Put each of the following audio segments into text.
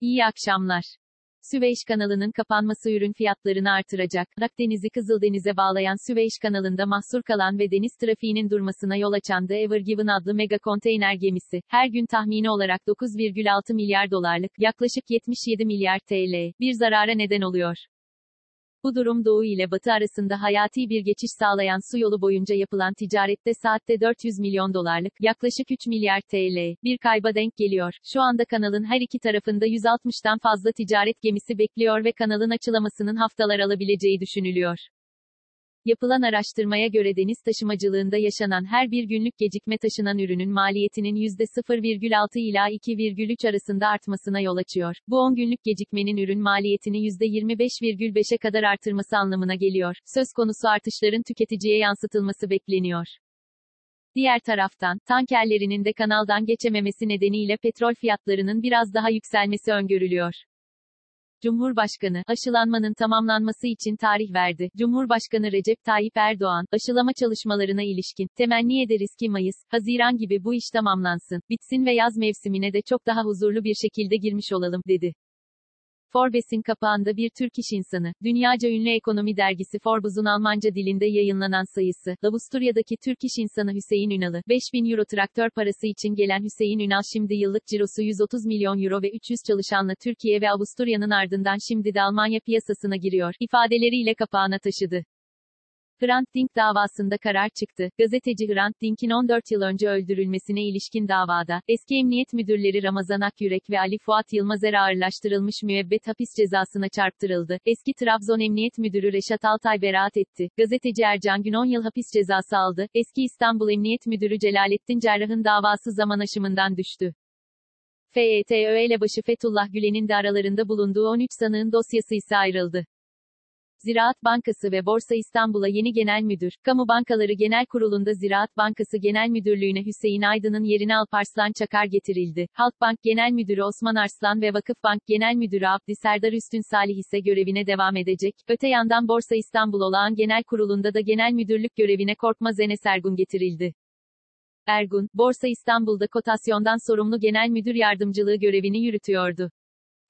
İyi akşamlar. Süveyş kanalının kapanması ürün fiyatlarını artıracak. Akdeniz'i Kızıldeniz'e bağlayan Süveyş kanalında mahsur kalan ve deniz trafiğinin durmasına yol açan The Ever Given adlı mega konteyner gemisi, her gün tahmini olarak 9,6 milyar dolarlık, yaklaşık 77 milyar TL, bir zarara neden oluyor. Bu durum Doğu ile Batı arasında hayati bir geçiş sağlayan su yolu boyunca yapılan ticarette saatte 400 milyon dolarlık, yaklaşık 3 milyar TL, bir kayba denk geliyor. Şu anda kanalın her iki tarafında 160'tan fazla ticaret gemisi bekliyor ve kanalın açılamasının haftalar alabileceği düşünülüyor. Yapılan araştırmaya göre deniz taşımacılığında yaşanan her bir günlük gecikme taşınan ürünün maliyetinin %0,6 ila 2,3 arasında artmasına yol açıyor. Bu 10 günlük gecikmenin ürün maliyetini %25,5'e kadar artırması anlamına geliyor. Söz konusu artışların tüketiciye yansıtılması bekleniyor. Diğer taraftan, tankerlerinin de kanaldan geçememesi nedeniyle petrol fiyatlarının biraz daha yükselmesi öngörülüyor. Cumhurbaşkanı, aşılanmanın tamamlanması için tarih verdi. Cumhurbaşkanı Recep Tayyip Erdoğan, aşılama çalışmalarına ilişkin, temenni ederiz ki Mayıs, Haziran gibi bu iş tamamlansın, bitsin ve yaz mevsimine de çok daha huzurlu bir şekilde girmiş olalım, dedi. Forbes'in kapağında bir Türk iş insanı, dünyaca ünlü ekonomi dergisi Forbes'un Almanca dilinde yayınlanan sayısı, Avusturya'daki Türk iş insanı Hüseyin Ünal'ı, 5000 euro traktör parası için gelen Hüseyin Ünal şimdi yıllık cirosu 130 milyon euro ve 300 çalışanla Türkiye ve Avusturya'nın ardından şimdi de Almanya piyasasına giriyor, ifadeleriyle kapağına taşıdı. Hrant Dink davasında karar çıktı. Gazeteci Hrant Dink'in 14 yıl önce öldürülmesine ilişkin davada, eski emniyet müdürleri Ramazan Akyürek ve Ali Fuat Yılmazer ağırlaştırılmış müebbet hapis cezasına çarptırıldı. Eski Trabzon Emniyet Müdürü Reşat Altay beraat etti. Gazeteci Ercan Gün 10 yıl hapis cezası aldı. Eski İstanbul Emniyet Müdürü Celalettin Cerrah'ın davası zaman aşımından düştü. FETÖ elebaşı Fethullah Gülen'in de aralarında bulunduğu 13 sanığın dosyası ise ayrıldı. Ziraat Bankası ve Borsa İstanbul'a yeni genel müdür, Kamu Bankaları Genel Kurulu'nda Ziraat Bankası Genel Müdürlüğüne Hüseyin Aydın'ın yerine Alparslan Çakar getirildi. Halkbank Genel Müdürü Osman Arslan ve Vakıfbank Genel Müdürü Abdi Serdar Üstün Salih ise görevine devam edecek. Öte yandan Borsa İstanbul Olağan Genel Kurulu'nda da genel müdürlük görevine Korkmaz Enes Ergun getirildi. Ergun, Borsa İstanbul'da kotasyondan sorumlu genel müdür yardımcılığı görevini yürütüyordu.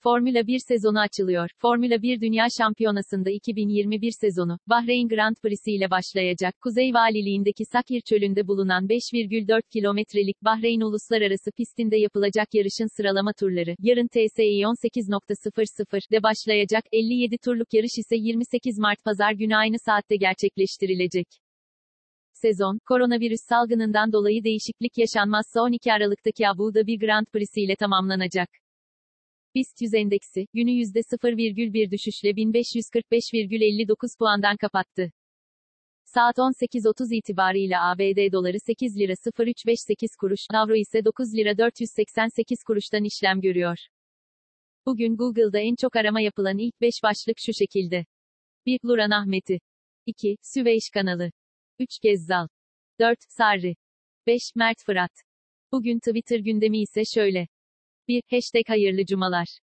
Formula 1 sezonu açılıyor. Formula 1 Dünya Şampiyonası'nda 2021 sezonu, Bahreyn Grand Prix'si ile başlayacak. Kuzey Valiliğindeki Sakir Çölü'nde bulunan 5,4 kilometrelik Bahreyn Uluslararası pistinde yapılacak yarışın sıralama turları, yarın TSI 18.00'de başlayacak. 57 turluk yarış ise 28 Mart Pazar günü aynı saatte gerçekleştirilecek. Sezon, koronavirüs salgınından dolayı değişiklik yaşanmazsa 12 Aralık'taki Abu Dhabi Grand Prix'si ile tamamlanacak. BIST 100 endeksi, günü %0,1 düşüşle 1545,59 puandan kapattı. Saat 18.30 itibarıyla ABD doları 8 lira 0358 kuruş, avro ise 9 lira 488 kuruştan işlem görüyor. Bugün Google'da en çok arama yapılan ilk 5 başlık şu şekilde. 1. Luran Ahmet'i. 2. Süveyş kanalı. 3. Gezzal. 4. Sarri. 5. Mert Fırat. Bugün Twitter gündemi ise şöyle. 1. Hashtag hayırlı cumalar.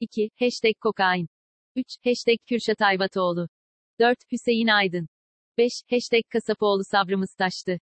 2. Hashtag kokain. 3. Hashtag Kürşat Ayvatoğlu. 4. Hüseyin Aydın. 5. Hashtag Kasapoğlu sabrımız taştı.